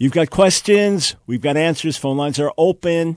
You've got questions, we've got answers, phone lines are open.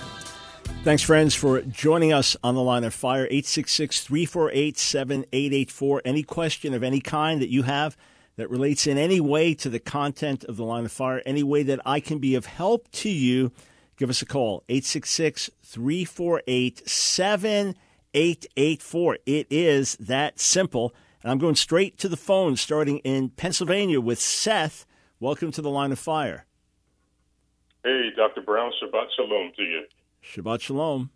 Thanks, friends, for joining us on the line of fire. 866 348 7884. Any question of any kind that you have that relates in any way to the content of the line of fire, any way that I can be of help to you, give us a call. 866 348 7884. It is that simple. And I'm going straight to the phone, starting in Pennsylvania with Seth. Welcome to the line of fire. Hey, Dr. Brown, Shabbat Shalom to you. Shabbat Shalom.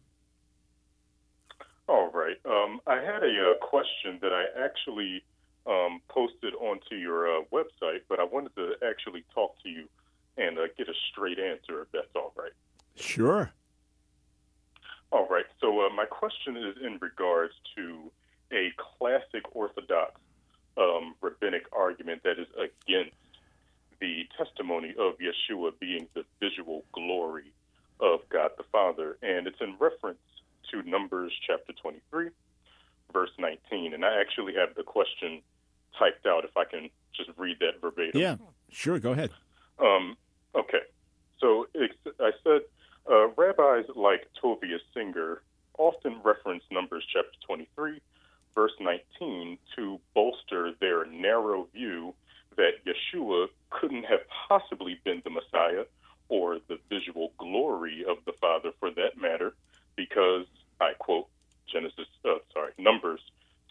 All right. Um, I had a uh, question that I actually um, posted onto your uh, website, but I wanted to actually talk to you and uh, get a straight answer, if that's all right. Sure. All right. So, uh, my question is in regards to a classic Orthodox um, rabbinic argument that is against the testimony of Yeshua being the visual glory of God the Father, and it's in reference to Numbers chapter 23, verse 19. And I actually have the question typed out if I can just read that verbatim. Yeah, sure, go ahead. Um, okay. So I said uh, rabbis like Tovia Singer often reference Numbers chapter 23, verse 19, to bolster their narrow view that Yeshua couldn't have possibly been the Messiah or the visual glory of the Father for that matter, because I quote Genesis, uh, sorry, Numbers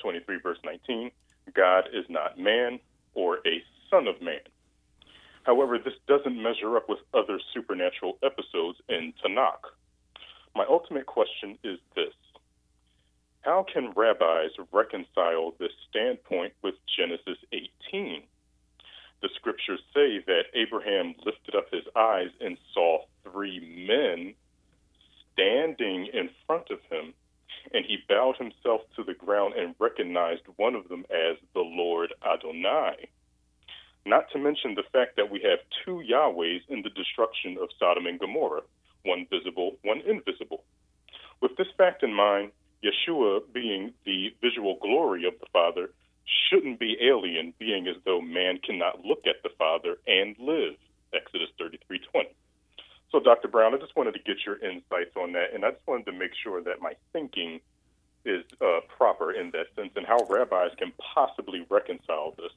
23, verse 19 God is not man or a son of man. However, this doesn't measure up with other supernatural episodes in Tanakh. My ultimate question is this How can rabbis reconcile this standpoint with Genesis 18? The scriptures say that Abraham lifted up his eyes and saw three men standing in front of him, and he bowed himself to the ground and recognized one of them as the Lord Adonai. Not to mention the fact that we have two Yahwehs in the destruction of Sodom and Gomorrah, one visible, one invisible. With this fact in mind, Yeshua being the visual glory of the Father shouldn't be alien, being as though man cannot look at the Father and live. Exodus 33:20. So, Dr. Brown, I just wanted to get your insights on that, and I just wanted to make sure that my thinking is uh, proper in that sense, and how rabbis can possibly reconcile this.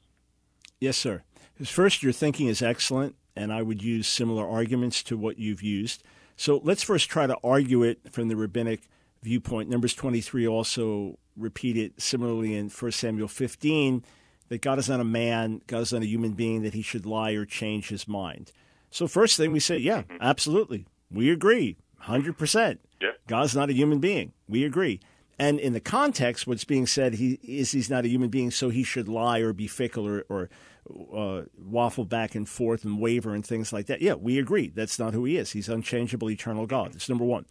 Yes, sir. First, your thinking is excellent, and I would use similar arguments to what you've used. So let's first try to argue it from the rabbinic viewpoint. Numbers 23 also repeated similarly in 1 Samuel 15 that God is not a man, God is not a human being, that he should lie or change his mind. So, first thing we say, yeah, mm-hmm. absolutely. We agree, 100%. Yeah. God's not a human being. We agree. And in the context, what's being said he, is he's not a human being, so he should lie or be fickle or, or uh, waffle back and forth and waver and things like that. Yeah, we agree. That's not who he is. He's unchangeable, eternal God. That's number one.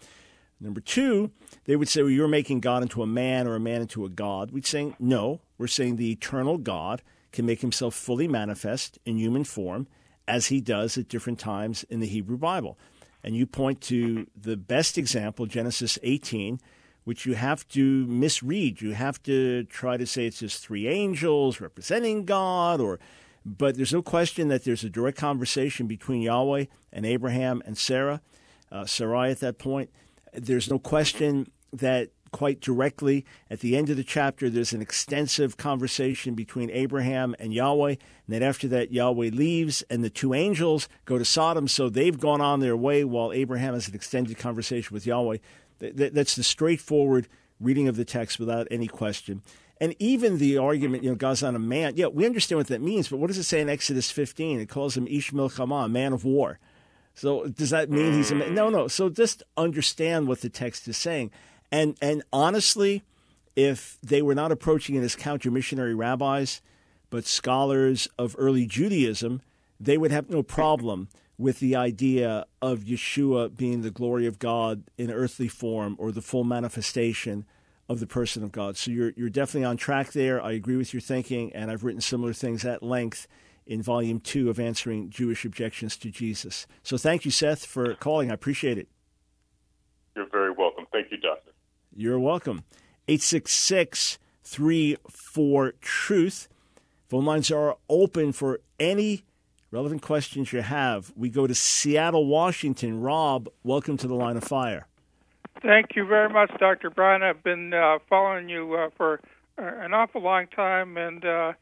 Number two, they would say, well, you're making God into a man or a man into a God. We'd say, no, we're saying the eternal God can make himself fully manifest in human form as he does at different times in the Hebrew Bible. And you point to the best example, Genesis 18, which you have to misread. You have to try to say it's just three angels representing God or but there's no question that there's a direct conversation between Yahweh and Abraham and Sarah, uh, Sarai at that point. There's no question that quite directly at the end of the chapter, there's an extensive conversation between Abraham and Yahweh. And then after that, Yahweh leaves, and the two angels go to Sodom. So they've gone on their way while Abraham has an extended conversation with Yahweh. That's the straightforward reading of the text without any question. And even the argument, you know, God's not a man. Yeah, we understand what that means, but what does it say in Exodus 15? It calls him Ish Milchama, man of war. So does that mean he's a man? No, no. So just understand what the text is saying. And and honestly, if they were not approaching it as counter missionary rabbis, but scholars of early Judaism, they would have no problem with the idea of Yeshua being the glory of God in earthly form or the full manifestation of the person of God. So you're you're definitely on track there. I agree with your thinking, and I've written similar things at length in volume two of answering Jewish objections to Jesus. So thank you, Seth, for calling. I appreciate it. You're very welcome. Thank you, Doctor. You're welcome. 866 34 Truth. Phone lines are open for any relevant questions you have. We go to Seattle, Washington. Rob, welcome to the line of fire. Thank you very much, Dr. Brian. I've been uh, following you uh, for uh, an awful long time, and uh,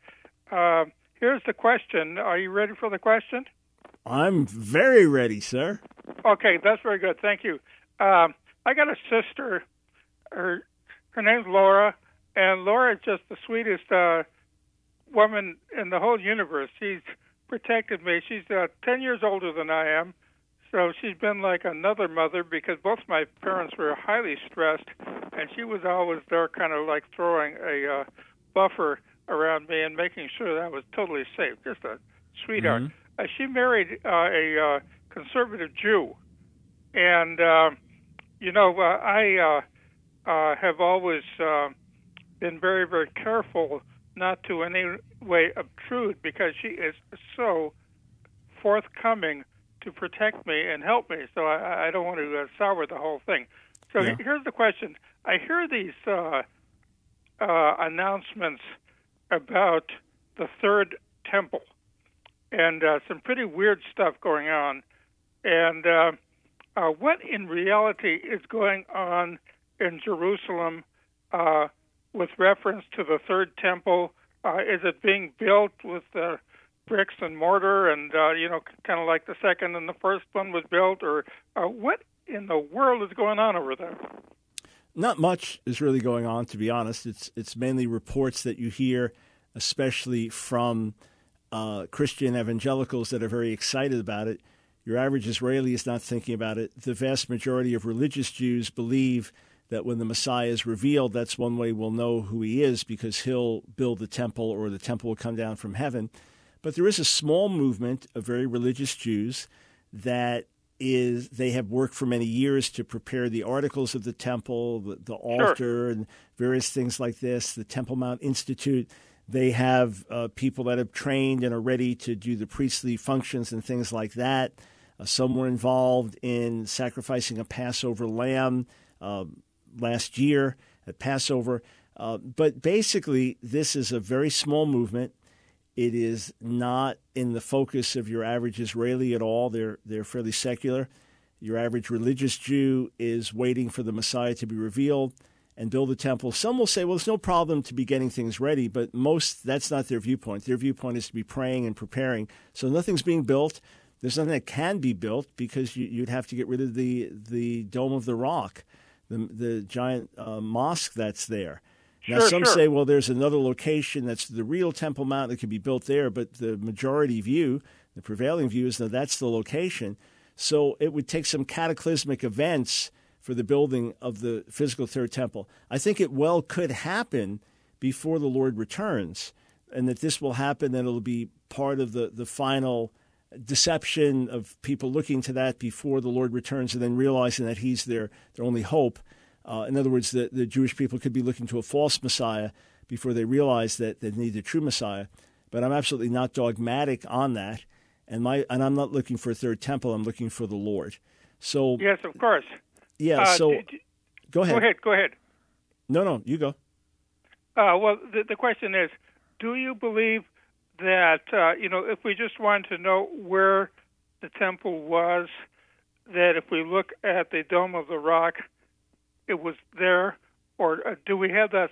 uh, here's the question. Are you ready for the question? I'm very ready, sir. Okay, that's very good. Thank you. Um, I got a sister. Her her name's Laura, and Laura is just the sweetest uh, woman in the whole universe. She's protected me. She's ten years older than I am so she's been like another mother because both my parents were highly stressed, and she was always there, kind of like throwing a uh, buffer around me and making sure that I was totally safe. Just a sweetheart. Mm-hmm. Uh, she married uh, a uh, conservative Jew, and uh, you know uh, I uh, uh, have always uh, been very, very careful not to in any way obtrude because she is so forthcoming to protect me and help me. So I, I don't want to uh, sour the whole thing. So yeah. here's the question: I hear these uh, uh, announcements about the third temple and uh, some pretty weird stuff going on. And uh, uh, what in reality is going on in Jerusalem uh, with reference to the third temple? Uh, is it being built with the bricks and mortar, and uh, you know, kind of like the second and the first one was built, or uh, what in the world is going on over there? Not much is really going on, to be honest. It's it's mainly reports that you hear, especially from uh, Christian evangelicals that are very excited about it. Your average Israeli is not thinking about it. The vast majority of religious Jews believe that when the Messiah is revealed, that's one way we'll know who he is because he'll build the temple or the temple will come down from heaven. But there is a small movement of very religious Jews that is they have worked for many years to prepare the articles of the temple, the, the altar, sure. and various things like this. The Temple Mount Institute. They have uh, people that have trained and are ready to do the priestly functions and things like that. Uh, some were involved in sacrificing a Passover lamb uh, last year at Passover. Uh, but basically, this is a very small movement. It is not in the focus of your average Israeli at all. They're they're fairly secular. Your average religious Jew is waiting for the Messiah to be revealed and build a temple. Some will say, well, it's no problem to be getting things ready, but most that's not their viewpoint. Their viewpoint is to be praying and preparing. So nothing's being built. There's nothing that can be built because you, would have to get rid of the the Dome of the Rock, the the giant uh, mosque that's there. Now, sure, some sure. say, well, there's another location that's the real Temple Mount that could be built there, but the majority view, the prevailing view, is that that's the location. So it would take some cataclysmic events for the building of the physical third temple. I think it well could happen before the Lord returns, and that this will happen, that it'll be part of the, the final deception of people looking to that before the Lord returns and then realizing that He's their, their only hope. Uh, in other words, the, the Jewish people could be looking to a false Messiah before they realize that they need the true Messiah. But I'm absolutely not dogmatic on that. And, my, and I'm not looking for a third temple, I'm looking for the Lord. So Yes, of course. Yeah, uh, so go ahead. Go ahead, go ahead. No, no, you go. Uh, well, the, the question is do you believe that, uh, you know, if we just wanted to know where the temple was, that if we look at the Dome of the Rock, it was there, or uh, do we have that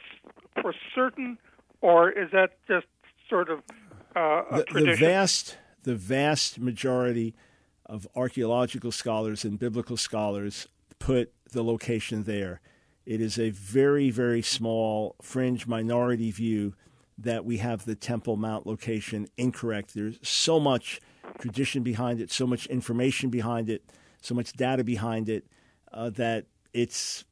for certain, or is that just sort of uh, a the, tradition? The vast, the vast majority of archaeological scholars and biblical scholars put the location there. It is a very, very small fringe minority view that we have the Temple Mount location incorrect. There's so much tradition behind it, so much information behind it, so much data behind it uh, that it's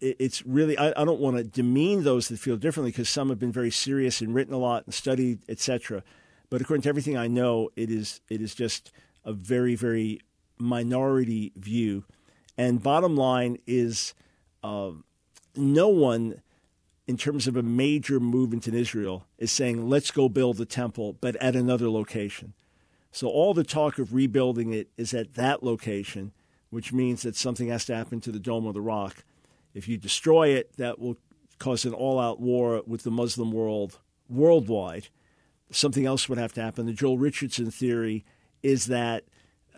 it's really I, I don't want to demean those that feel differently because some have been very serious and written a lot and studied etc. But according to everything I know, it is it is just a very, very minority view. And bottom line is uh, no one, in terms of a major movement in Israel, is saying, let's go build the temple, but at another location. So all the talk of rebuilding it is at that location, which means that something has to happen to the Dome of the Rock. If you destroy it, that will cause an all out war with the Muslim world worldwide. Something else would have to happen. The Joel Richardson theory is that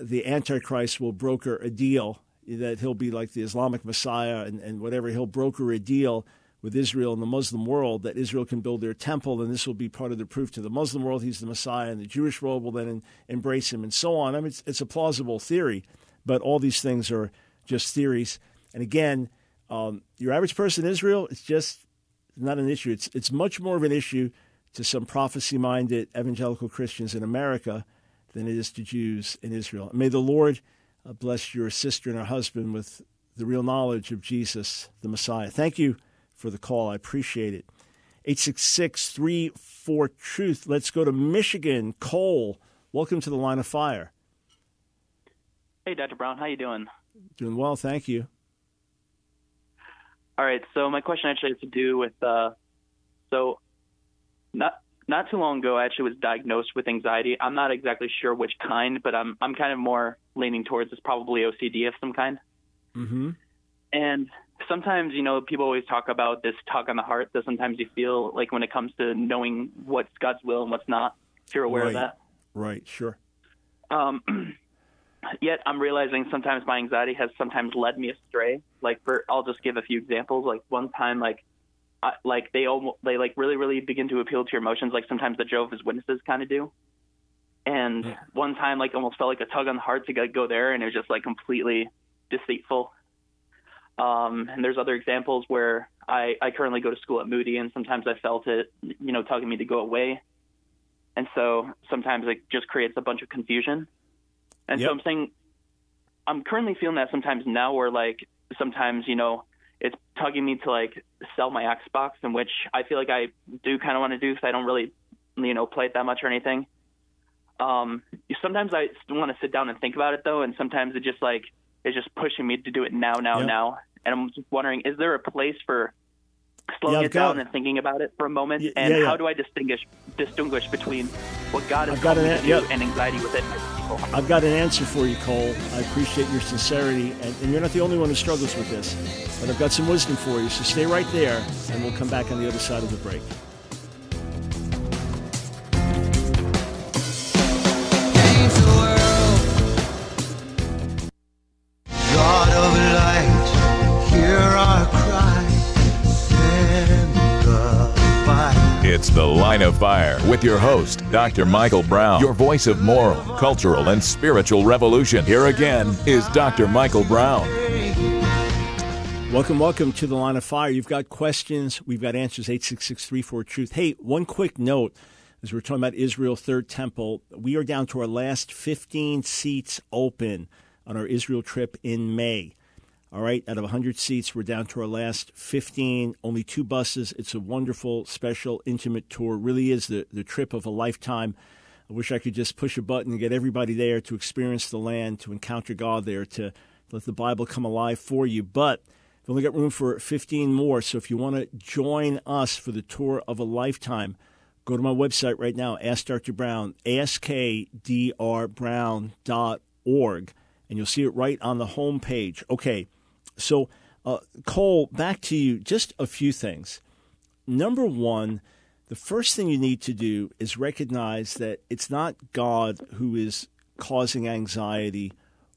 the Antichrist will broker a deal, that he'll be like the Islamic Messiah and, and whatever, he'll broker a deal with Israel and the Muslim world that Israel can build their temple, and this will be part of the proof to the Muslim world he's the Messiah, and the Jewish world will then in, embrace him, and so on. I mean, it's, it's, a plausible theory, but all these things are just theories. And again, um, your average person in Israel, it's just not an issue. It's it's much more of an issue to some prophecy-minded evangelical Christians in America than it is to Jews in Israel. May the Lord uh, bless your sister and her husband with the real knowledge of Jesus, the Messiah. Thank you for the call. I appreciate it. 866 34 Truth. Let's go to Michigan. Cole, welcome to the line of fire. Hey, Dr. Brown. How you doing? Doing well, thank you. All right. So my question actually has to do with uh, so not not too long ago, I actually was diagnosed with anxiety. I'm not exactly sure which kind, but I'm I'm kind of more leaning towards is probably OCD of some kind. Mm-hmm. And sometimes, you know, people always talk about this tug on the heart that sometimes you feel like when it comes to knowing what's God's will and what's not. If you're aware right. of that. Right. Sure. Um, yet I'm realizing sometimes my anxiety has sometimes led me astray. Like for, I'll just give a few examples. Like one time, like I, like they almost they like really really begin to appeal to your emotions like sometimes the Jehovah's Witnesses kind of do. And yeah. one time like almost felt like a tug on the heart to go, there and it was just like completely deceitful. Um, and there's other examples where I, I currently go to school at Moody and sometimes I felt it, you know, tugging me to go away. And so sometimes it just creates a bunch of confusion. And yep. so I'm saying I'm currently feeling that sometimes now where like sometimes, you know, it's tugging me to like sell my Xbox, in which I feel like I do kind of want to do because I don't really, you know, play it that much or anything. Um, sometimes I want to sit down and think about it though, and sometimes it just like it's just pushing me to do it now, now, Yep. now. And I'm just wondering, is there a place for slowing Yeah, it down and thinking about it for a moment? Y- and yeah, yeah. how do I distinguish distinguish between what God has got called me an- to do and anxiety within my people? I've got an answer for you, Cole. I appreciate your sincerity, and, and you're not the only one who struggles with this. But I've got some wisdom for you, so stay right there, and we'll come back on the other side of the break. It's The Line of Fire with your host, Dr. Michael Brown, your voice of moral, cultural, and spiritual revolution. Here again is Dr. Michael Brown. Welcome, welcome to the line of fire. You've got questions, we've got answers. 866 Truth. Hey, one quick note as we're talking about Israel Third Temple, we are down to our last 15 seats open on our Israel trip in May. All right, out of 100 seats, we're down to our last 15, only two buses. It's a wonderful, special, intimate tour. Really is the, the trip of a lifetime. I wish I could just push a button and get everybody there to experience the land, to encounter God there, to let the Bible come alive for you. But we've only got room for 15 more. So if you want to join us for the tour of a lifetime, go to my website right now, Ask Dr. Brown, askdrbrown.org, and you'll see it right on the home page. Okay, so uh, Cole, back to you. Just a few things. Number one, the first thing you need to do is recognize that it's not God who is causing anxiety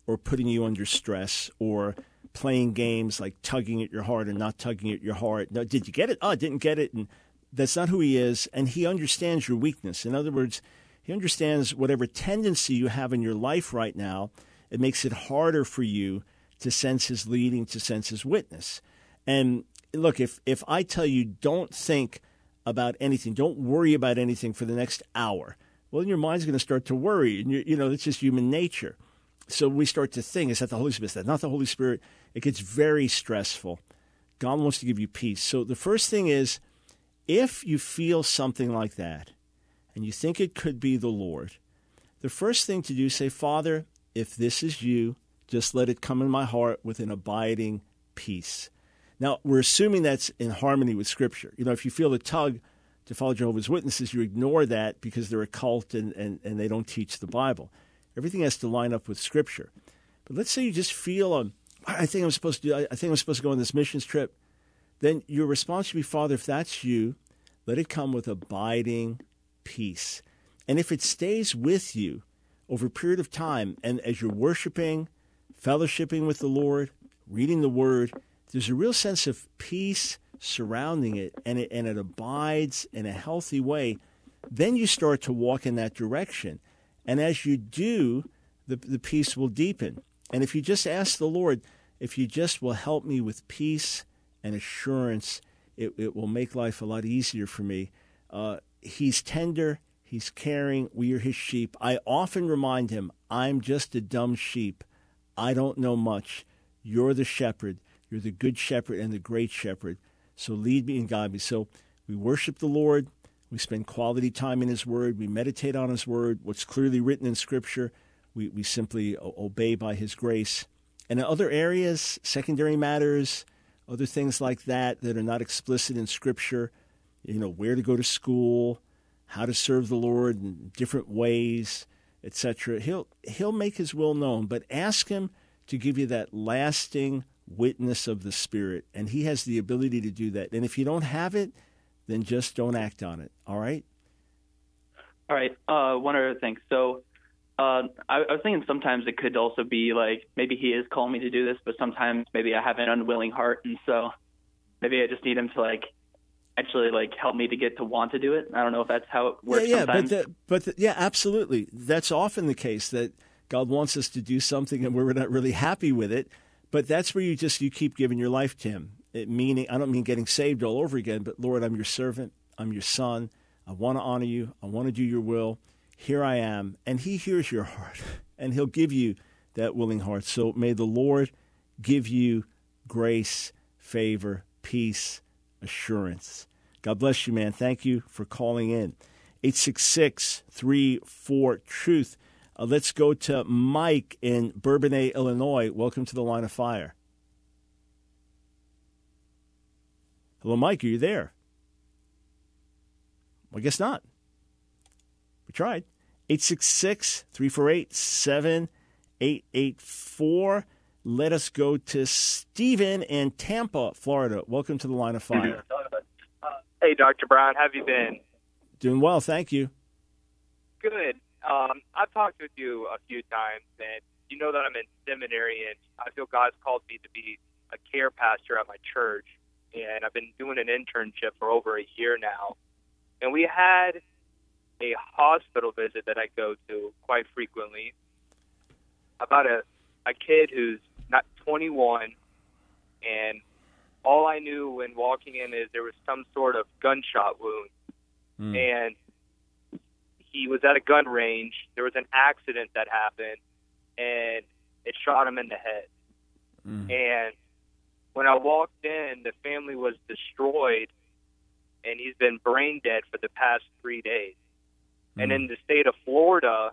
or putting you under stress or playing games like tugging at your heart or not tugging at your heart. No, did you get it? Oh, I didn't get it. And that's not who he is. And he understands your weakness. In other words, he understands whatever tendency you have in your life right now. It makes it harder for you to sense his leading, to sense his witness. And look, if, if I tell you don't think about anything, don't worry about anything for the next hour, well, your mind's going to start to worry. And, you, you know, it's just human nature. So we start to think, is that the Holy Spirit? Is that not the Holy Spirit? It gets very stressful. God wants to give you peace. So the first thing is, if you feel something like that and you think it could be the Lord, the first thing to do say, Father, if this is you, just let it come in my heart with an abiding peace. Now, we're assuming that's in harmony with Scripture. You know, if you feel the tug to follow Jehovah's Witnesses, you ignore that because they're a cult and, and, and they don't teach the Bible. Everything has to line up with Scripture. But let's say you just feel, um, I think I'm supposed to do, I think I'm supposed to go on this missions trip. Then your response should be, Father, if that's you, let it come with abiding peace. And if it stays with you over a period of time, and as you're worshiping, fellowshipping with the Lord, reading the Word, there's a real sense of peace surrounding it, and it, and it abides in a healthy way, then you start to walk in that direction. And as you do, the, the peace will deepen. And if you just ask the Lord, if you just will help me with peace and assurance, it, it will make life a lot easier for me. Uh, he's tender, he's caring, we are his sheep. I often remind him, I'm just a dumb sheep. I don't know much. You're the shepherd. You're the good shepherd and the great shepherd. So lead me and guide me. So we worship the Lord. We spend quality time in His Word. We meditate on His Word, what's clearly written in Scripture. We, we simply obey by His grace. And in other areas, secondary matters, other things like that that are not explicit in Scripture, you know, where to go to school, how to serve the Lord in different ways, etc. He'll he'll make his will known, but ask him to give you that lasting witness of the Spirit, and He has the ability to do that. And if you don't have it, then just don't act on it. All right. All right. Uh, one other thing. So, uh, I, I was thinking sometimes it could also be like maybe He is calling me to do this, but sometimes maybe I have an unwilling heart, and so maybe I just need Him to like actually like help me to get to want to do it. I don't know if that's how it works. Yeah, yeah, sometimes. but the, but the, yeah, absolutely. That's often the case that God wants us to do something and we're not really happy with it. But that's where you just you keep giving your life to Him. It meaning I don't mean getting saved all over again, but Lord, I'm your servant. I'm your son. I want to honor you. I want to do your will. Here I am, and He hears your heart, and He'll give you that willing heart. So may the Lord give you grace, favor, peace, assurance. God bless you, man. Thank you for calling in. 866 34 Truth. Uh, let's go to Mike in Bourbonnais, Illinois. Welcome to the line of fire. Hello, Mike. Are you there? Well, I guess not. We tried. 866 348 7884. Let us go to Stephen in Tampa, Florida. Welcome to the line of fire. Hey, Dr. Brown, how have you been? Doing well, thank you. Good. Um, I've talked with you a few times, and you know that I'm in seminary, and I feel God's called me to be a care pastor at my church. And I've been doing an internship for over a year now. And we had a hospital visit that I go to quite frequently about a, a kid who's not 21, and all I knew when walking in is there was some sort of gunshot wound. Mm. And he was at a gun range. There was an accident that happened, and it shot him in the head. Mm. And when I walked in, the family was destroyed, and he's been brain dead for the past three days. And Mm. in the state of Florida,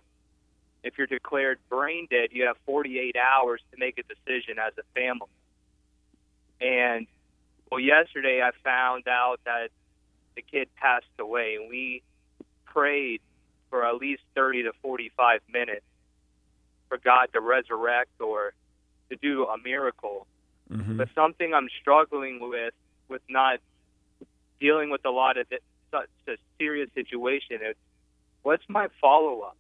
if you're declared brain dead, you have 48 hours to make a decision as a family. And well, yesterday I found out that the kid passed away, and we prayed for at least 30 to 45 minutes for God to resurrect or to do a miracle. Mhm. But something I'm struggling with, with not dealing with a lot of it, such a serious situation, is what's my follow up?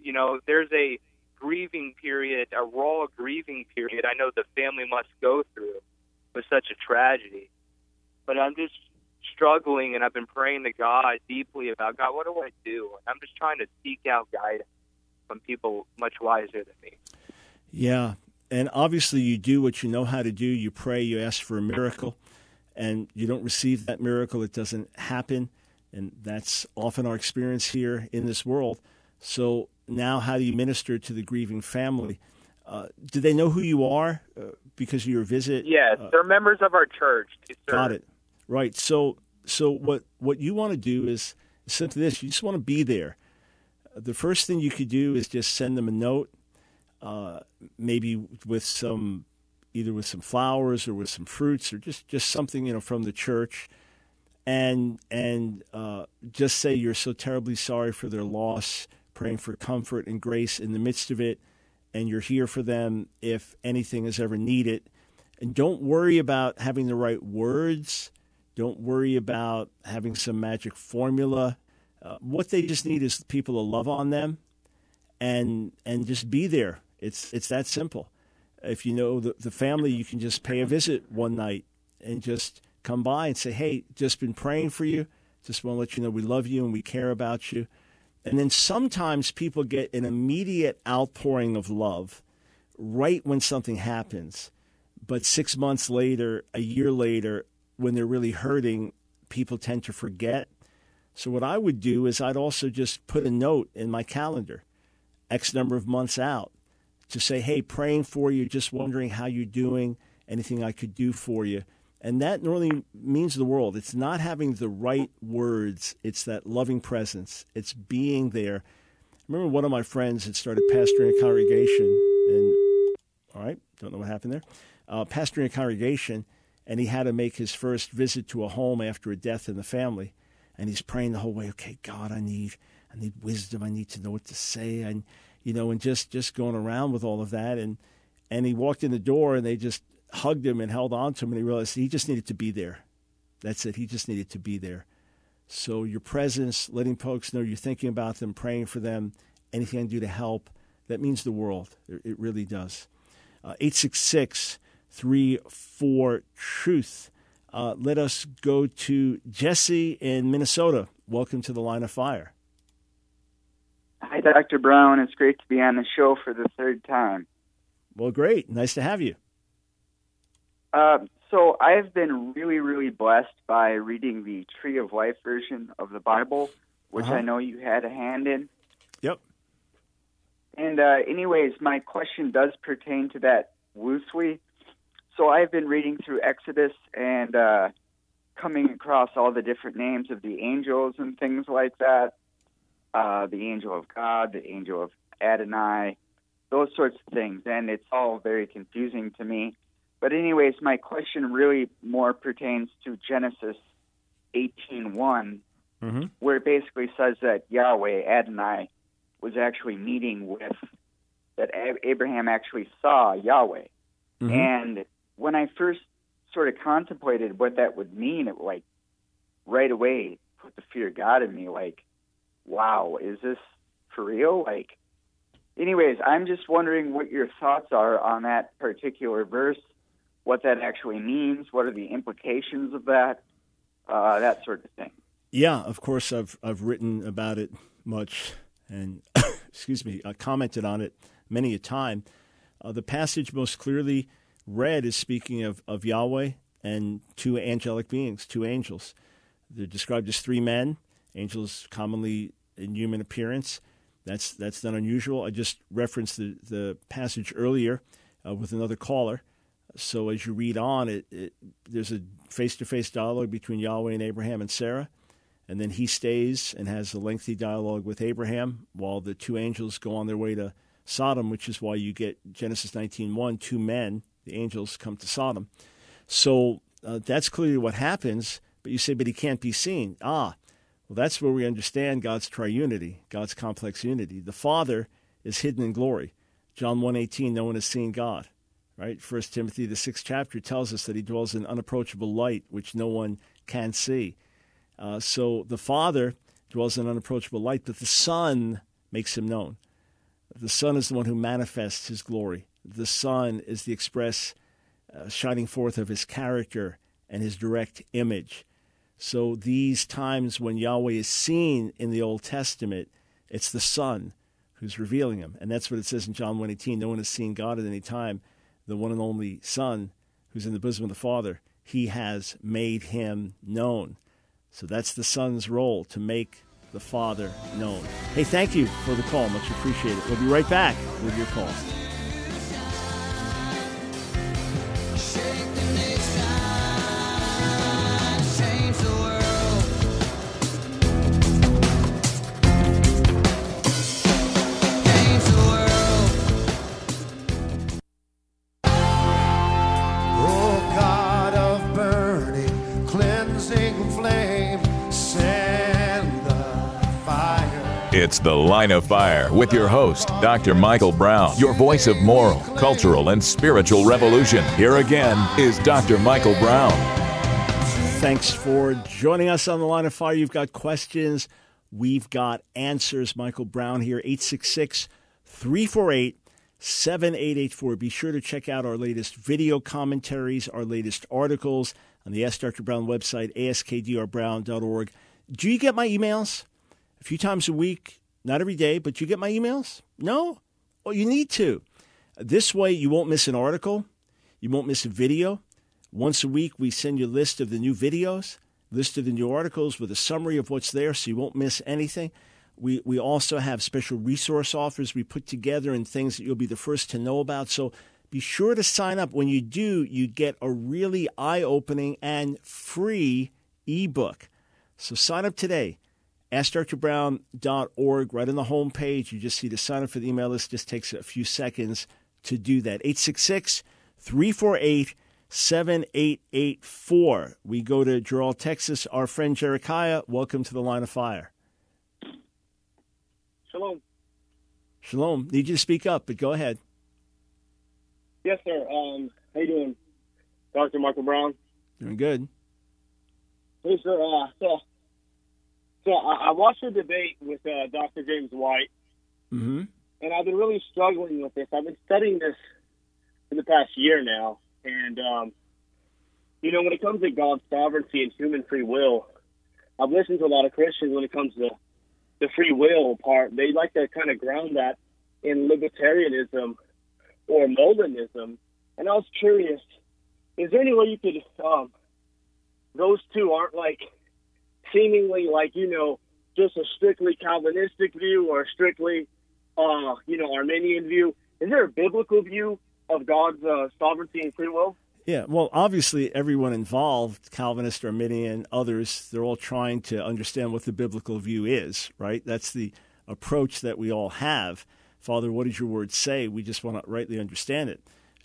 You know, there's a grieving period, a raw grieving period I know the family must go through with such a tragedy. But I'm just struggling and I've been praying to God deeply about God, what do I do? And I'm just trying to seek out guidance from people much wiser than me. Yeah. And obviously, you do what you know how to do. You pray, you ask for a miracle, and you don't receive that miracle. It doesn't happen. And that's often our experience here in this world. So now, how do you minister to the grieving family? Uh, do they know who you are uh, because of your visit? Yes, Uh, they're members of our church. Got it. Right. So so what what you want to do is simply this. You just want to be there. the first thing you could do is just send them a note, uh, maybe with some, either with some flowers or with some fruits or just, just something you know from the church, and and uh, just say you're so terribly sorry for their loss, praying for comfort and grace in the midst of it, and you're here for them if anything is ever needed, and don't worry about having the right words. Don't worry about having some magic formula. Uh, what they just need is people to love on them, and and just be there. It's it's that simple. If you know the, the family, you can just pay a visit one night and just come by and say, "Hey, just been praying for you. Just want to let you know we love you and we care about you." And then sometimes people get an immediate outpouring of love right when something happens. But six months later, a year later, when they're really hurting, people tend to forget. So, what I would do is I'd also just put a note in my calendar, X number of months out, to say, hey, praying for you, just wondering how you're doing, anything I could do for you. And that really means the world. It's not having the right words, it's that loving presence, it's being there. I remember one of my friends had started pastoring a congregation, and all right, don't know what happened there, uh, pastoring a congregation, and he had to make his first visit to a home after a death in the family. And he's praying the whole way, okay, God, I need, I need wisdom. I need to know what to say. And, you know, and just, just going around with all of that. And, and he walked in the door and they just hugged him and held on to him and he realized he just needed to be there. That's it. He just needed to be there. So your presence, letting folks know you're thinking about them, praying for them, anything I can do to help, that means the world. It really does. Uh, 866 34 Truth. Uh, let us go to Jesse in Minnesota. Welcome to the line of fire. Hi, Dr. Brown. It's great to be on the show for the third time. Well, great. Nice to have you. Uh, so, I've been really, really blessed by reading the Tree of Life version of the Bible, which Uh-huh. I know you had a hand in. Yep. And, uh, anyways, my question does pertain to that loosely. So, I've been reading through Exodus and uh, coming across all the different names of the angels and things like that uh, the angel of God, the angel of Adonai, those sorts of things. And it's all very confusing to me. But anyways, my question really more pertains to Genesis 18:1, Mm-hmm. where it basically says that Yahweh Adonai was actually meeting with that Abraham actually saw Yahweh. Mhm. And when I first sort of contemplated what that would mean, it like right away put the fear of God in me. Like, wow, is this for real? Like, anyways, I'm just wondering what your thoughts are on that particular verse, what that actually means, what are the implications of that, uh, that sort of thing. Yeah, of course, I've I've written about it much, and excuse me, I commented on it many a time. Uh, the passage most clearly read is speaking of, of Yahweh and two angelic beings, two angels. They're described as three men, angels commonly in human appearance. That's that's not unusual. I just referenced the, the passage earlier uh, with another caller. So as you read on, it, it there's a face-to-face dialogue between Yahweh and Abraham and Sarah. And then he stays and has a lengthy dialogue with Abraham while the two angels go on their way to Sodom, which is why you get Genesis 19:1, two men, the angels come to Sodom. So uh, that's clearly what happens. But you say, but he can't be seen. Ah, well, that's where we understand God's triunity, God's complex unity. The Father is hidden in glory. John 1:18, no one has seen God. Right? First Timothy, the sixth chapter, tells us that he dwells in unapproachable light, which no one can see. Uh, so the Father dwells in unapproachable light, but the Son makes him known. The Son is the one who manifests his glory. The Son is the express uh, shining forth of his character and his direct image. So these times when Yahweh is seen in the Old Testament, it's the Son who's revealing him. And that's what it says in John 1.18. No one has seen God at any time. The one and only Son who's in the bosom of the Father, he has made him known. So that's the Son's role to make the Father known. Hey, thank you for the call. Much appreciated. We'll be right back with your call. It's The Line of Fire with your host, Dr. Michael Brown, your voice of moral, cultural, and spiritual revolution. Here again is Dr. Michael Brown. Thanks for joining us on the line of fire. You've got questions, we've got answers. Michael Brown here, 866 348 7884. Be sure to check out our latest video commentaries, our latest articles on the Ask Dr. Brown website, askdrbrown.org. Do you get my emails? A few times a week, not every day, but you get my emails? No? Well, you need to. This way, you won't miss an article, you won't miss a video. Once a week, we send you a list of the new videos, list of the new articles with a summary of what's there so you won't miss anything. We, we also have special resource offers we put together and things that you'll be the first to know about. So be sure to sign up. When you do, you get a really eye opening and free ebook. So sign up today. AskDrBrown.org. Right on the home page, you just see the sign up for the email list. Just takes a few seconds to do that. 866 348 7884. We go to Gerald, Texas. Our friend Jerichiah, welcome to the line of fire. Shalom. Shalom. Need you to speak up, but go ahead. Yes, sir. Um, how you doing, Dr. Michael Brown? Doing good. Hey, sir. Uh, so, so I, I watched a debate with uh, Dr. James White, Mm-hmm. and I've been really struggling with this. I've been studying this for the past year now, and um, you know, when it comes to God's sovereignty and human free will, I've listened to a lot of Christians when it comes to the free will part. They like to kind of ground that in libertarianism or Molinism, and I was curious: is there any way you could um, those two aren't like seemingly like you know just a strictly Calvinistic view or a strictly uh, you know Arminian view? Is there a biblical view of God's uh, sovereignty and free will? Yeah, well, obviously, everyone involved, Calvinist, Arminian, others, they're all trying to understand what the biblical view is, right? That's the approach that we all have. Father, what does your word say? We just want to rightly understand it.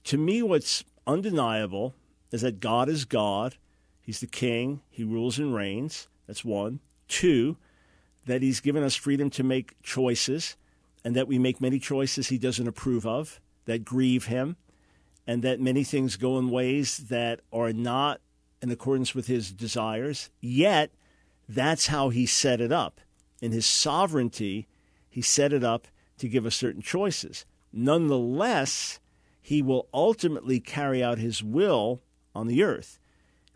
To me, what's undeniable is that God is God. He's the king, he rules and reigns. That's one. Two, that he's given us freedom to make choices, and that we make many choices he doesn't approve of, that grieve him and that many things go in ways that are not in accordance with his desires. Yet, that's how he set it up. In his sovereignty, he set it up to give us certain choices. Nonetheless, he will ultimately carry out his will on the earth.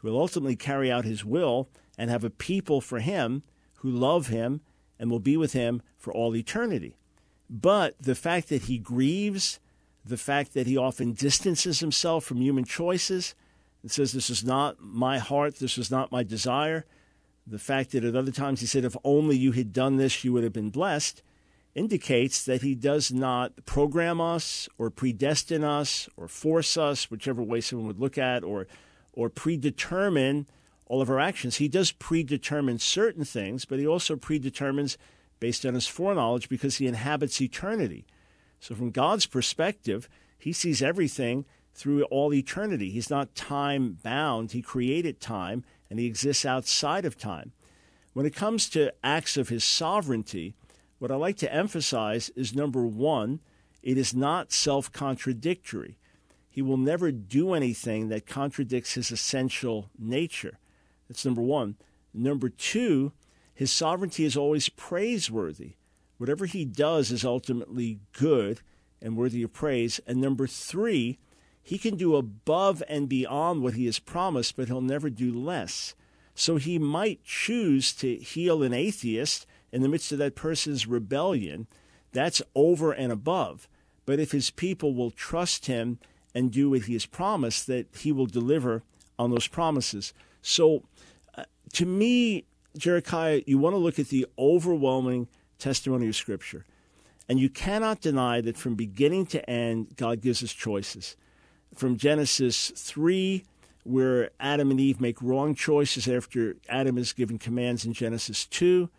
He will ultimately carry out his will and have a people for him who love him and will be with him for all eternity. But the fact that he grieves, the fact that he often distances himself from human choices and says, This is not my heart, this is not my desire. The fact that at other times he said, If only you had done this, you would have been blessed, indicates that he does not program us or predestine us or force us, whichever way someone would look at, or, or predetermine all of our actions. He does predetermine certain things, but he also predetermines based on his foreknowledge because he inhabits eternity. So, from God's perspective, he sees everything through all eternity. He's not time bound. He created time and he exists outside of time. When it comes to acts of his sovereignty, what I like to emphasize is number one, it is not self contradictory. He will never do anything that contradicts his essential nature. That's number one. Number two, his sovereignty is always praiseworthy. Whatever he does is ultimately good and worthy of praise. And number three, he can do above and beyond what he has promised, but he'll never do less. So he might choose to heal an atheist in the midst of that person's rebellion. That's over and above. But if his people will trust him and do what he has promised, that he will deliver on those promises. So to me, Jerichiah, you want to look at the overwhelming testimony of Scripture. And you cannot deny that from beginning to end, God gives us choices. From Genesis 3, where Adam and Eve make wrong choices after Adam is given commands in Genesis 2,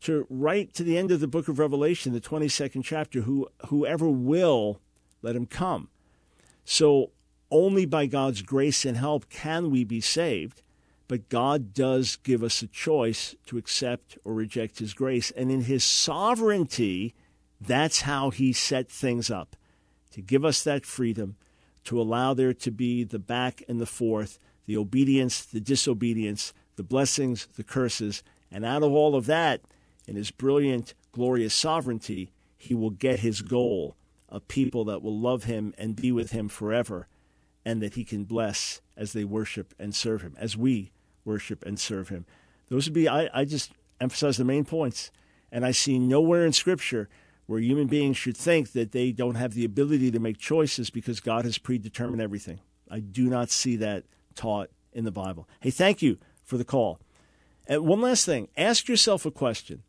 to right to the end of the book of Revelation, the 22nd chapter, who, whoever will, let him come. So only by God's grace and help can we be saved. But God does give us a choice to accept or reject His grace. And in His sovereignty, that's how He set things up to give us that freedom, to allow there to be the back and the forth, the obedience, the disobedience, the blessings, the curses. And out of all of that, in His brilliant, glorious sovereignty, He will get His goal a people that will love Him and be with Him forever, and that He can bless as they worship and serve Him, as we worship and serve Him. Those would be, I, I just emphasize the main points. And I see nowhere in Scripture where human beings should think that they don't have the ability to make choices because God has predetermined everything. I do not see that taught in the Bible. Hey, thank you for the call. And one last thing ask yourself a question.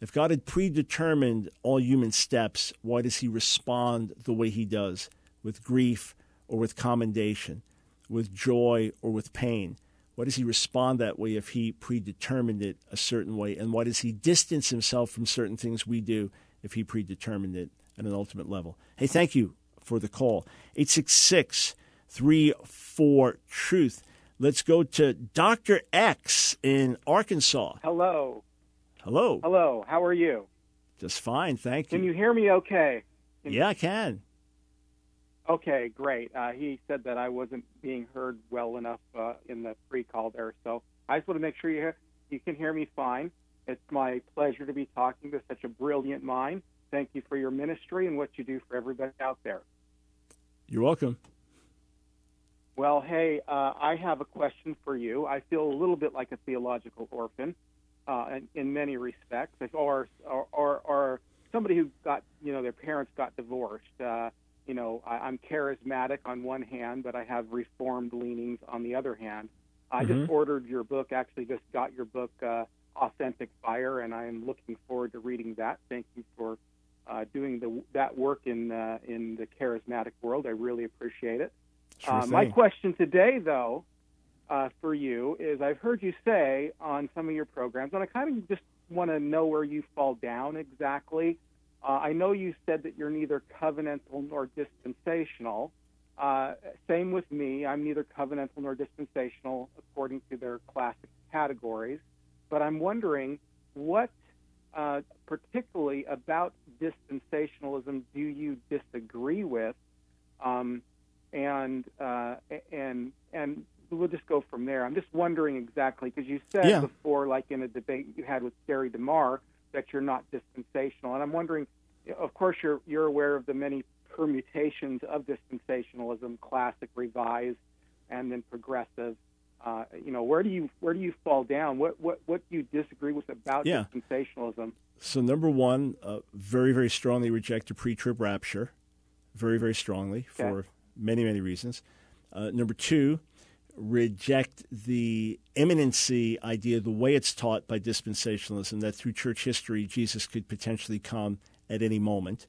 If God had predetermined all human steps, why does he respond the way he does? With grief or with commendation, with joy or with pain? Why does he respond that way if he predetermined it a certain way? And why does he distance himself from certain things we do if he predetermined it at an ultimate level? Hey, thank you for the call. 866 34 Truth. Let's go to Dr. X in Arkansas. Hello. Hello. Hello. How are you? Just fine, thank you. Can you hear me okay? Can yeah, I can. Okay, great. Uh, he said that I wasn't being heard well enough uh, in the pre-call there, so I just want to make sure you hear, you can hear me fine. It's my pleasure to be talking to such a brilliant mind. Thank you for your ministry and what you do for everybody out there. You're welcome. Well, hey, uh, I have a question for you. I feel a little bit like a theological orphan uh, in, in many respects, or, or or or somebody who got you know their parents got divorced. You know, I, I'm charismatic on one hand, but I have reformed leanings on the other hand. I Mhm. just ordered your book. Actually, just got your book, uh, Authentic Fire, and I am looking forward to reading that. Thank you for uh, doing the, that work in uh, in the charismatic world. I really appreciate it. Sure Uh, my question today, though, uh, for you is I've heard you say on some of your programs, and I kind of just want to know where you fall down exactly. Uh, I know you said that you're neither covenantal nor dispensational. Uh, same with me. I'm neither covenantal nor dispensational according to their classic categories. But I'm wondering what, uh, particularly about dispensationalism, do you disagree with? Um, and uh, and and we'll just go from there. I'm just wondering exactly because you said Yeah. before, like in a debate you had with Gary DeMar, that you're not dispensational, and I'm wondering. Of course, you're you're aware of the many permutations of dispensationalism: classic, revised, and then progressive. Uh, you know, where do you where do you fall down? What what what do you disagree with about Yeah. dispensationalism? So, number one, uh, very, very strongly reject a pre trib rapture. Very, very strongly for many, many reasons. Uh, number two, reject the imminency idea, the way it's taught by dispensationalism, that through church history, Jesus could potentially come at any moment.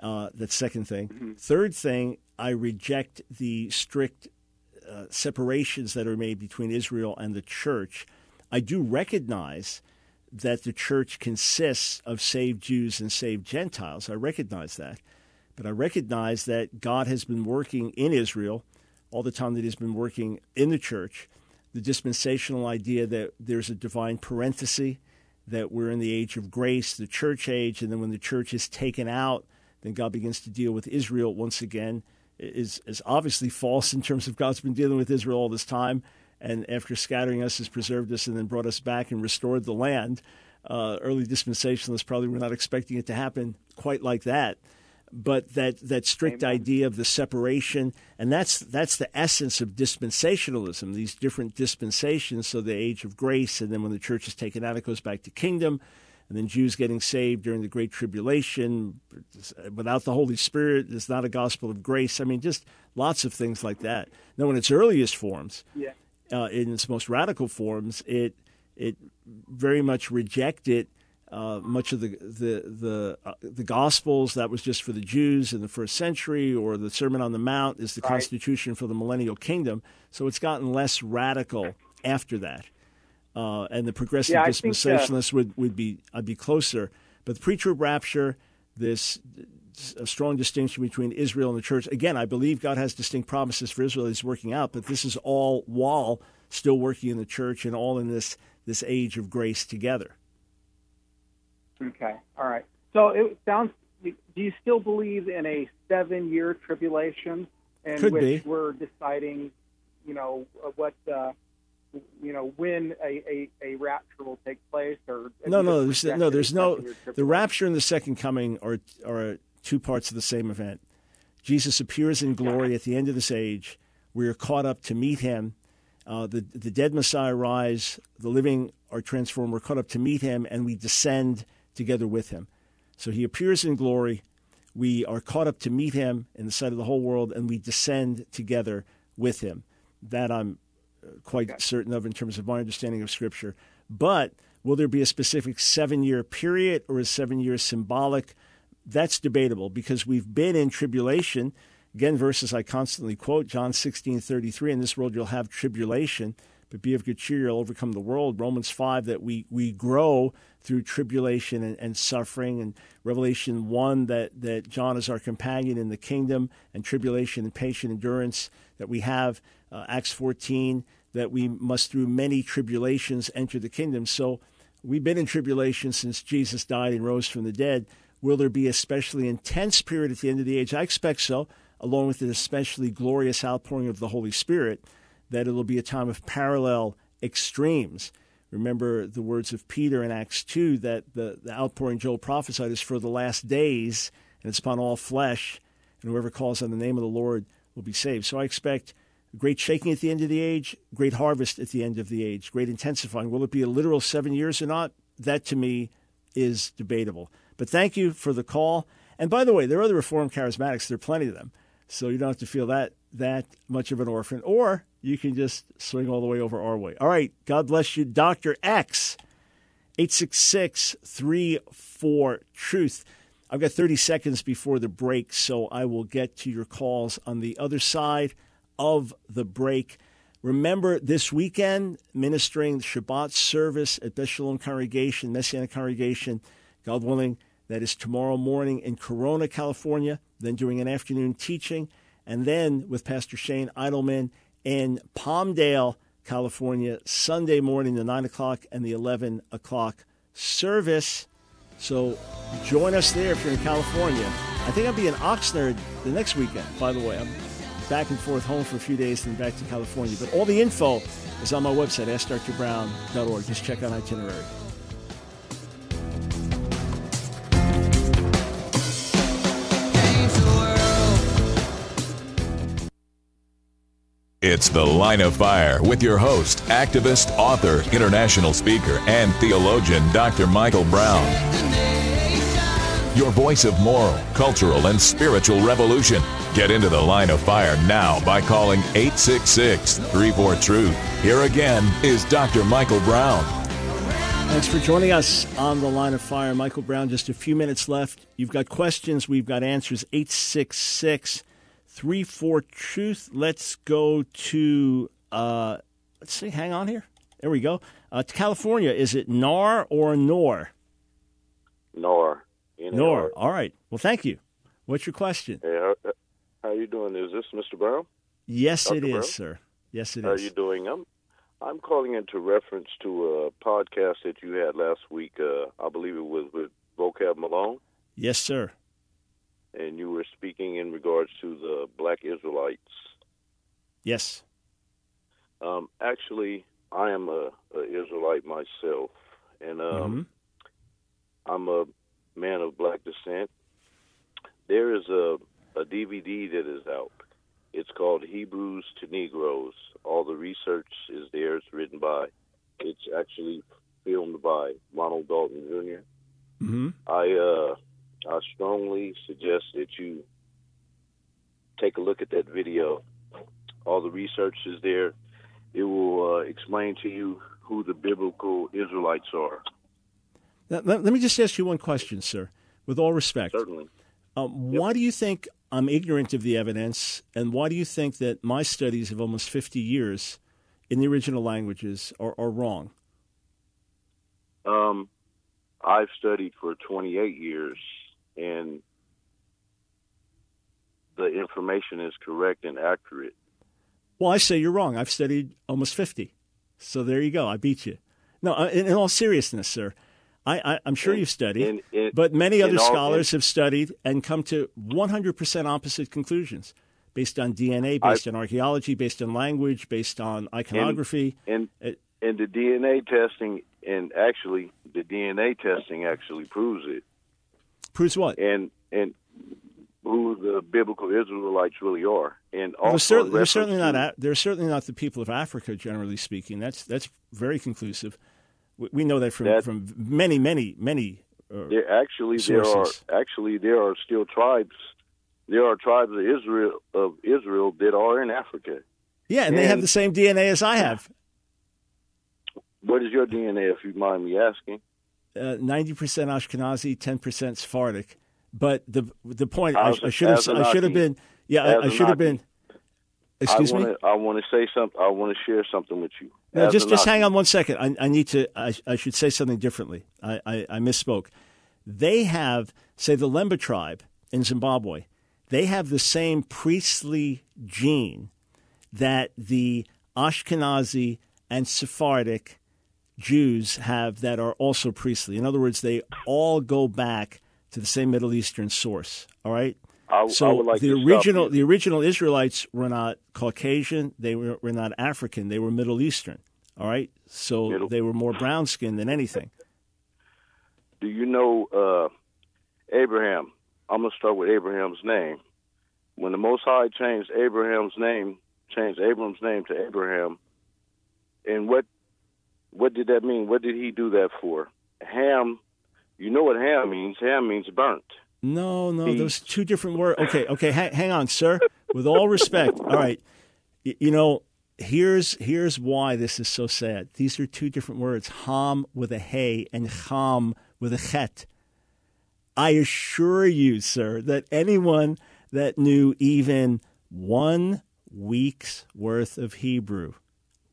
Uh, that's second thing. Third thing, I reject the strict uh, separations that are made between Israel and the church. I do recognize that the church consists of saved Jews and saved Gentiles. I recognize that. But I recognize that God has been working in Israel all the time that He's been working in the church. The dispensational idea that there's a divine parenthesis, that we're in the age of grace, the church age, and then when the church is taken out, then God begins to deal with Israel once again, is, is obviously false in terms of God's been dealing with Israel all this time and after scattering us has preserved us and then brought us back and restored the land. Uh, early dispensationalists probably were not expecting it to happen quite like that. But that, that strict idea of the separation, and that's that's the essence of dispensationalism. These different dispensations, so the age of grace, and then when the church is taken out, it goes back to kingdom, and then Jews getting saved during the Great Tribulation. Without the Holy Spirit, it's not a gospel of grace. I mean, just lots of things like that. Now, in its earliest forms, Yeah. uh, in its most radical forms, it it very much rejected uh, much of the the the, uh, the Gospels that was just for the Jews in the first century, or the Sermon on the Mount is the Right. Constitution for the millennial kingdom. So it's gotten less radical after that, uh, and the progressive Yeah, uh, dispensationalists would would be I'd be closer. But the pre-trib rapture, this a strong distinction between Israel and the church. Again, I believe God has distinct promises for Israel He's working out, but this is all while still working in the church, and all in this this age of grace together. Okay. All right. So it sounds. Do you still believe in a seven-year tribulation in Could which be. we're deciding, you know, what, uh, you know, when a, a, a rapture will take place? Or No, no, there's, no, there's no. The rapture and the second coming are are two parts of the same event. Jesus appears in glory at the end of this age. We are caught up to meet him. Uh, the the dead Messiah rise. The living are transformed. We're caught up to meet him, and we descend together with him. So he appears in glory. We are caught up to meet him in the sight of the whole world, and we descend together with him. That I'm uh, quite certain of in terms of my understanding of Scripture. But will there be a specific seven year period or is seven years symbolic? That's debatable because we've been in tribulation. Again, verses I constantly quote John sixteen thirty three. In this world you'll have tribulation, but be of good cheer, you'll overcome the world. Romans 5, that we, we grow through tribulation and, and suffering. And Revelation 1, that, that John is our companion in the kingdom, and tribulation and patient endurance that we have. Uh, Acts 14, that we must through many tribulations enter the kingdom. So we've been in tribulation since Jesus died and rose from the dead. Will there be a especially intense period at the end of the age? I expect so, along with an especially glorious outpouring of the Holy Spirit that it'll be a time of parallel extremes. Remember the words of Peter in Acts 2 that the, the outpouring Joel prophesied is for the last days, and it's upon all flesh, and whoever calls on the name of the Lord will be saved. So I expect great shaking at the end of the age, great harvest at the end of the age, great intensifying. Will it be a literal seven years or not? That to me is debatable. But thank you for the call. And by the way, there are other Reformed charismatics. There are plenty of them. So you don't have to feel that that much of an orphan, or you can just swing all the way over our way. All right. God bless you, Dr. X. 866 34 Truth. I've got 30 seconds before the break, so I will get to your calls on the other side of the break. Remember, this weekend, ministering the Shabbat service at Beth Shalom Congregation, Messianic Congregation, God willing, that is tomorrow morning in Corona, California, then doing an afternoon teaching, and then with Pastor Shane Idleman in Palmdale, California, Sunday morning, the 9 o'clock and the 11 o'clock service. So join us there if you're in California. I think I'll be in Oxnard the next weekend, by the way. I'm back and forth home for a few days, then back to California. But all the info is on my website, askdrbrown.org. Just check out itinerary. It's The Line of Fire with your host, activist, author, international speaker, and theologian, Dr. Michael Brown. Your voice of moral, cultural, and spiritual revolution. Get into The Line of Fire now by calling 866 34 Truth. Here again is Dr. Michael Brown. Thanks for joining us on the line of fire. Michael Brown, just a few minutes left. You've got questions, we've got answers. 866 34 Truth. Let's go to, uh, let's see, hang on here. There we go. Uh, to California, is it NAR or NOR? Nor. NOR. All right. Well, thank you. What's your question? Hey, how, how you doing? Is this Mr. Brown? Yes, Dr. it is, Brown? sir. Yes, it How are you doing? I'm I'm calling into reference to a podcast that you had last week. Uh, I believe it was with Vocab Malone, Yes, sir. And you were speaking in regards to the Black Israelites. Yes. Um, actually, I am a, a Israelite myself, and um, I'm a man of black descent. There is a, a DVD that is out. It's called Hebrews to Negroes. All the research is there. It's written by. It's actually filmed by Ronald Dalton Jr. Mm-hmm. I uh, I strongly suggest that you take a look at that video. All the research is there. It will uh, explain to you who the biblical Israelites are. Let, let- let me just ask you one question, sir, with all respect. Certainly. Um, Why do you think I'm ignorant of the evidence, and why do you think that my studies of almost 50 years in the original languages are, are wrong? Um, I've studied for 28 years, and the information is correct and accurate. Well, I say you're wrong. I've studied almost 50, So there you go. I beat you. No, uh, in, in all seriousness, sir, I, I, I'm sure you've studied, but many other scholars have studied and come to 100% opposite conclusions based on DNA, I- based on archaeology, based on language, based on iconography. and It- and the DNA testing and actually the DNA testing actually proves it. Proves what? And and who the biblical Israelites really are. And also they're, cer- they're certainly not. A- they're certainly not the people of Africa, generally speaking. That's that's very conclusive. We, we know that from That- from many, many, many. Uh, There actually there are actually there are still tribes. There are tribes of Israel of Israel that are in Africa. yeah, and they have the same DNA as I have. What is your DNA, if you mind me asking? Uh, Ninety percent Ashkenazi, ten percent Sephardic. But the the point I, I should have I should have been yeah I, I should have been. Excuse I me. wanna, I want to say something. I want to share something with you. No, just just hang on one second. I, I need to. I, I should say something differently. I, I, I misspoke. They have, say, the Lemba tribe in Zimbabwe. They have the same priestly gene that the Ashkenazi and Sephardic Jews have that are also priestly. In other words, they all go back to the same Middle Eastern source. All right. I, I So would like the original the original Israelites were not Caucasian. They were, were not African. They were Middle Eastern. All right. So Middle- they were more brown skinned than anything. Do you know uh, Abraham? I'm gonna start with Abraham's name. When the Most High changed Abraham's name, changed Abram's name to Abraham, and what what did that mean? What did he do that for? Ham, you know what Ham means? Ham means burnt. No, no, The- those two different words. Okay, okay, hang, hang on, sir. With all respect, all right. Y- You know, here's here's why this is so sad. These are two different words: ham with a hey and cham with a chet. I assure you, sir, that anyone that knew even one week's worth of Hebrew,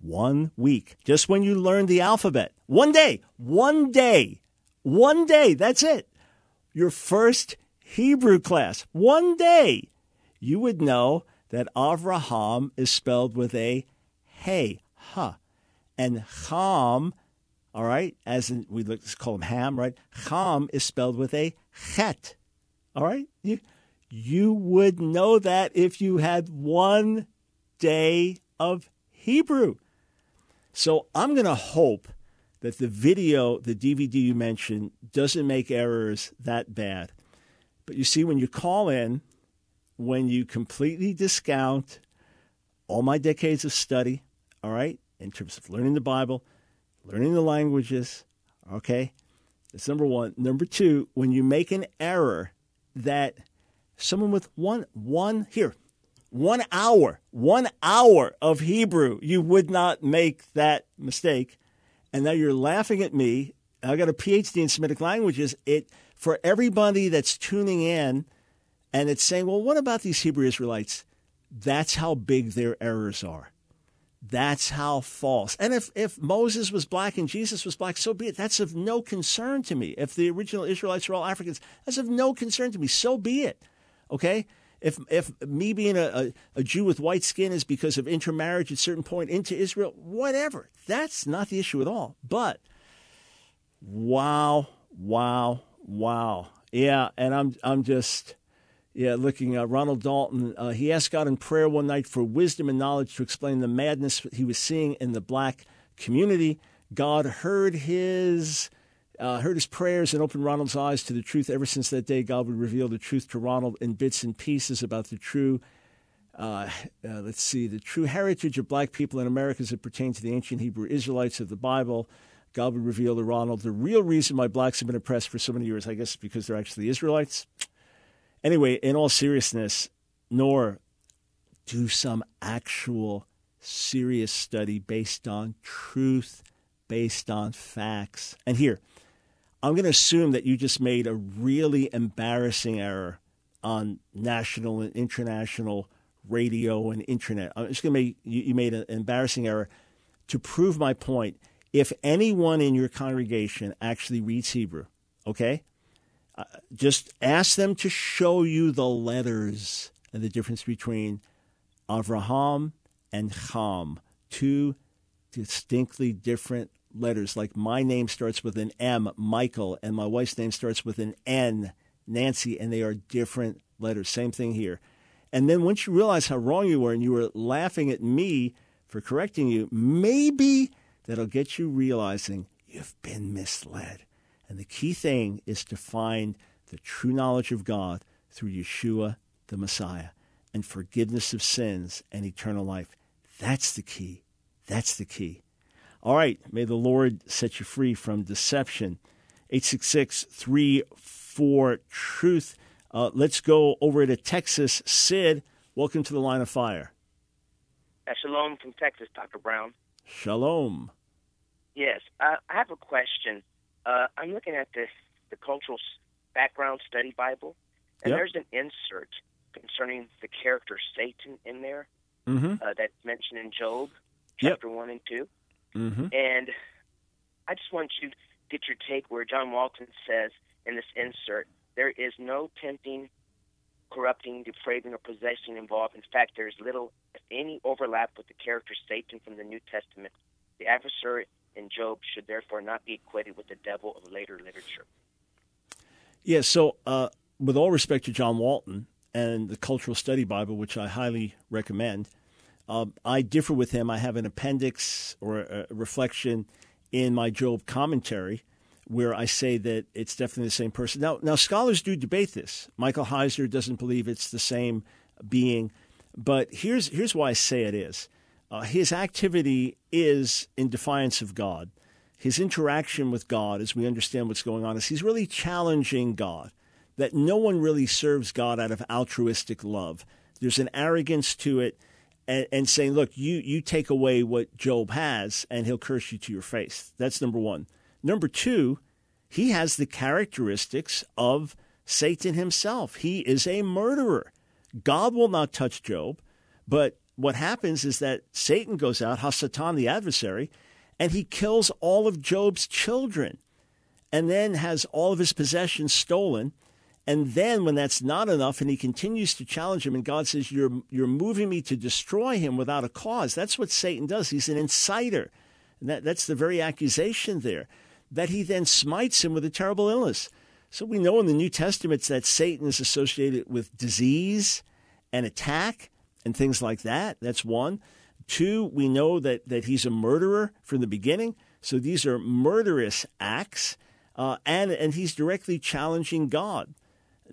one week, just when you learned the alphabet, one day, one day, one day, that's it. Your first Hebrew class, one day, you would know that Avraham is spelled with a hey, ha, and Ham, all right, as in, we look, call him Ham, right? Ham is spelled with a chet, all right? You, you would know that if you had one day of Hebrew. So I'm going to hope that the video, the DVD you mentioned, doesn't make errors that bad. But you see, when you call in, when you completely discount all my decades of study, all right, in terms of learning the Bible, learning the languages, okay, that's number one. Number two, when you make an error that someone with one, one, here, one hour, one hour of Hebrew, you would not make that mistake. And now you're laughing at me. I got a PhD in Semitic languages. It for everybody that's tuning in and it's saying, well, what about these Hebrew Israelites? That's how big their errors are. That's how false. And if, if Moses was black and Jesus was black, so be it. That's of no concern to me. If the original Israelites are all Africans, that's of no concern to me. So be it. Okay? If if me being a, a, a Jew with white skin is because of intermarriage at a certain point into Israel, whatever. That's not the issue at all. But wow, wow, wow. Yeah, and I'm I'm just yeah, looking at Ronald Dalton. Uh, he asked God in prayer one night for wisdom and knowledge to explain the madness he was seeing in the black community. God heard his uh, heard his prayers and opened Ronald's eyes to the truth. Ever since that day, God would reveal the truth to Ronald in bits and pieces about the true. Uh, uh, let's see, the true heritage of black people in America as it pertains to the ancient Hebrew Israelites of the Bible. God would reveal to Ronald the real reason why blacks have been oppressed for so many years. I guess because they're actually Israelites. Anyway, in all seriousness, nor do some actual serious study based on truth, based on facts. And here, I'm going to assume that you just made a really embarrassing error on national and international radio and internet. I'm just going to make you, you made an embarrassing error to prove my point. If anyone in your congregation actually reads Hebrew, okay, uh, just ask them to show you the letters and the difference between Avraham and Ham, two distinctly different letters. Like my name starts with an M, Michael, and my wife's name starts with an N, Nancy, and they are different letters. Same thing here. And then once you realize how wrong you were and you were laughing at me for correcting you, maybe that'll get you realizing you've been misled. And the key thing is to find the true knowledge of God through Yeshua, the Messiah, and forgiveness of sins and eternal life. That's the key. That's the key. All right. May the Lord set you free from deception. 866 34 Truth. Uh, let's go over to Texas. Sid, welcome to the line of fire. Uh, shalom from Texas, Dr. Brown. Shalom. Yes, uh, I have a question. Uh, I'm looking at this the Cultural Background Study Bible, and Yep. there's an insert concerning the character Satan in there Mm-hmm. uh, that's mentioned in Job Yep. chapter one and two. Mm-hmm. And I just want you to get your take where John Walton says in this insert, there is no tempting, corrupting, depraving, or possessing involved. In fact, there is little, if any, overlap with the character Satan from the New Testament. The adversary in Job should therefore not be equated with the devil of later literature. Yeah, so uh, with all respect to John Walton and the Cultural Study Bible, which I highly recommend, uh, I differ with him. I have an appendix or a reflection in my Job commentary where I say that it's definitely the same person. Now, now scholars do debate this. Michael Heiser doesn't believe it's the same being, but here's here's why I say it is. Uh, his activity is in defiance of God. His interaction with God, as we understand what's going on, is he's really challenging God. That no one really serves God out of altruistic love. There's an arrogance to it, and, and saying, "Look, you you take away what Job has, and he'll curse you to your face." That's number one. Number two, he has the characteristics of Satan himself. He is a murderer. God will not touch Job, but what happens is that Satan goes out, Hasatan, the adversary, and he kills all of Job's children and then has all of his possessions stolen. And then, when that's not enough, and he continues to challenge him, and God says, You're, you're moving me to destroy him without a cause. That's what Satan does. He's an inciter. And that, that's the very accusation there, that he then smites him with a terrible illness. So we know in the New Testament that Satan is associated with disease and attack and things like that. That's one. Two, we know that, that he's a murderer from the beginning. So these are murderous acts. Uh, and, and he's directly challenging God.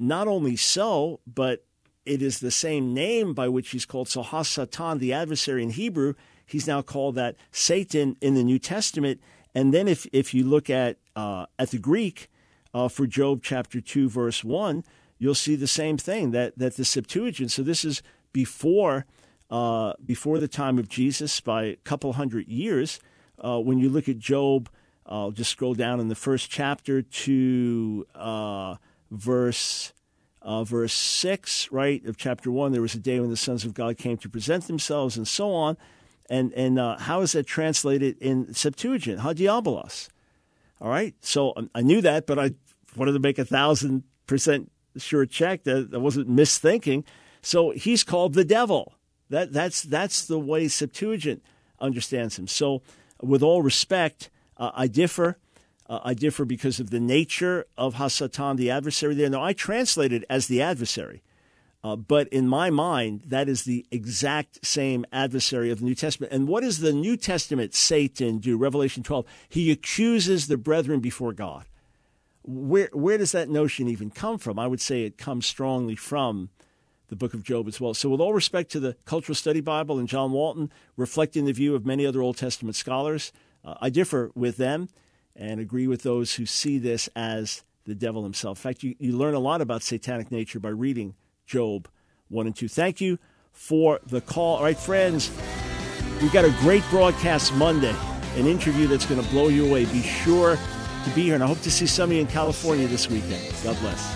Not only so, but it is the same name by which he's called. So Hasatan, the adversary in Hebrew, he's now called that Satan in the New Testament. And then if, if you look at, uh, at the Greek uh, for Job chapter 2, verse 1, you'll see the same thing that, that the Septuagint, so this is before, uh, before the time of Jesus by a couple hundred years. Uh, when you look at Job, I'll just scroll down in the first chapter to uh, verse uh, verse six, right of chapter one. There was a day when the sons of God came to present themselves, and so on. And and uh, how is that translated in Septuagint? ho diabolos. All right. So um, I knew that, but I wanted to make a thousand percent sure check that I wasn't misthinking. So he's called the devil. That that's that's the way Septuagint understands him. So with all respect, uh, I differ. Uh, I differ because of the nature of Hasatan, the adversary there. Now, I translate it as the adversary, uh, but in my mind, that is the exact same adversary of the New Testament. And what does the New Testament Satan do? Revelation 12. He accuses the brethren before God. Where, where does that notion even come from? I would say it comes strongly from the book of Job as well. So, with all respect to the Cultural Study Bible and John Walton, reflecting the view of many other Old Testament scholars, uh, I differ with them and agree with those who see this as the devil himself. In fact, you, you learn a lot about satanic nature by reading Job 1 and 2. Thank you for the call. All right, friends, we've got a great broadcast Monday, an interview that's going to blow you away. Be sure to be here, and I hope to see some of you in California this weekend. God bless.